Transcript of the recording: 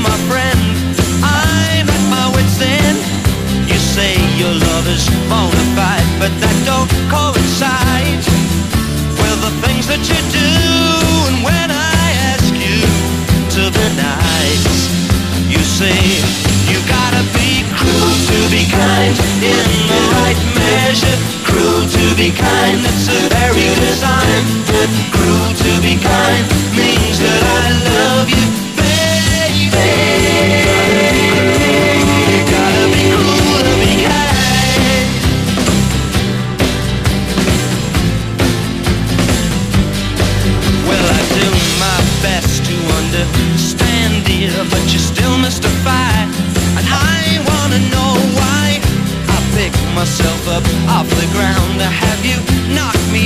my friend. I'm at my wit's end. You say your love is bona fide, but that don't coincide with the things that you do. And when I ask you to be nice, you say you gotta be cruel to be kind in the right measure. Cruel to be kind, that's a very good sign. Cruel to be kind to understand, dear, but you still mystify. And I wanna know why I pick myself up off the ground. To have you knocked me